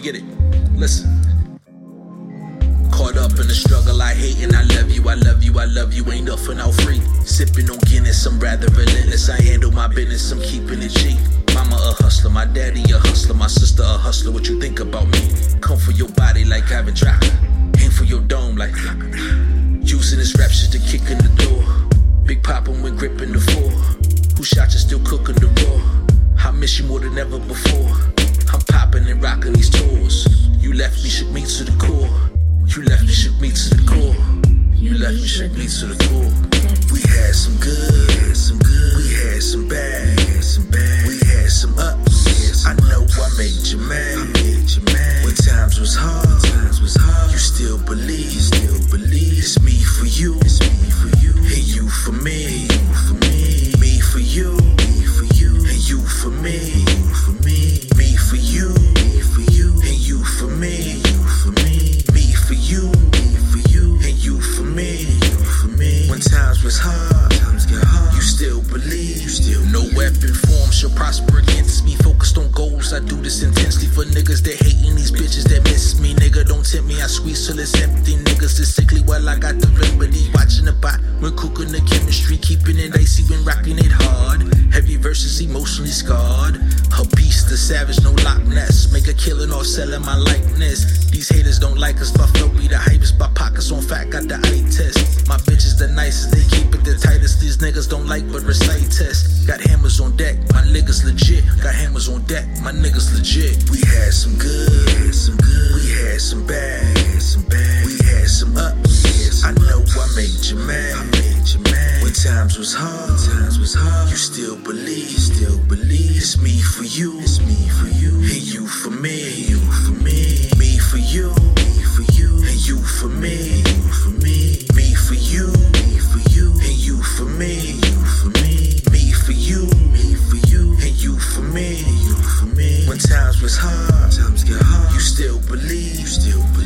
Get it. Listen. Caught up in the struggle, I hate and I love you, I love you, I love you, ain't nothing out free. Sipping on Guinness, I'm rather relentless. I handle my business, I'm keeping it cheap. Mama a hustler, my daddy a hustler, my sister a hustler. What you think about me? Come for your body like Ivan Drago. Aim for your dome like Using this rap shit to kick in the door. Big poppin' when gripping the floor. Who shot you still cooking the raw? I miss you more than ever before. Shook me to the core. You left me, shook me to the core. We had some good, some good. We had some bad, some bad. We had some ups. I know I made you mad. I made you mad. When times was hard, times was hard. You still believe, still believe. It's me for you, it's me for you, and you for me, you for was hard, times get hard. You still believe, you still no weapon form shall prosper against me. Focused on goals, I do this intensely for niggas that hating these bitches that miss me. Nigga, don't tempt me, I squeeze till it's empty. Niggas is sickly while I got the remedy. Watching the pot when cooking the chemistry, keeping it icy when rocking it hard. Heavy verses emotionally scarred. A beast, a savage, no Loch Ness. Make a killing off selling my likeness. These haters don't like us, but flow be the hypest. My pockets on fat, got the eye test. My the nicest, they keep it the tightest. These niggas don't like but recite test. Got hammers on deck, my niggas legit. Got hammers on deck, my niggas legit. We had some good, some good. We had some bad, some bad. We had some ups. I know I made you mad. I made you mad. When times was hard, times was hard. You still believe, you still believe. It's me for you, it's me for you, and you for me, you for me, me for you, me for you, and you for me, you for me believe, still.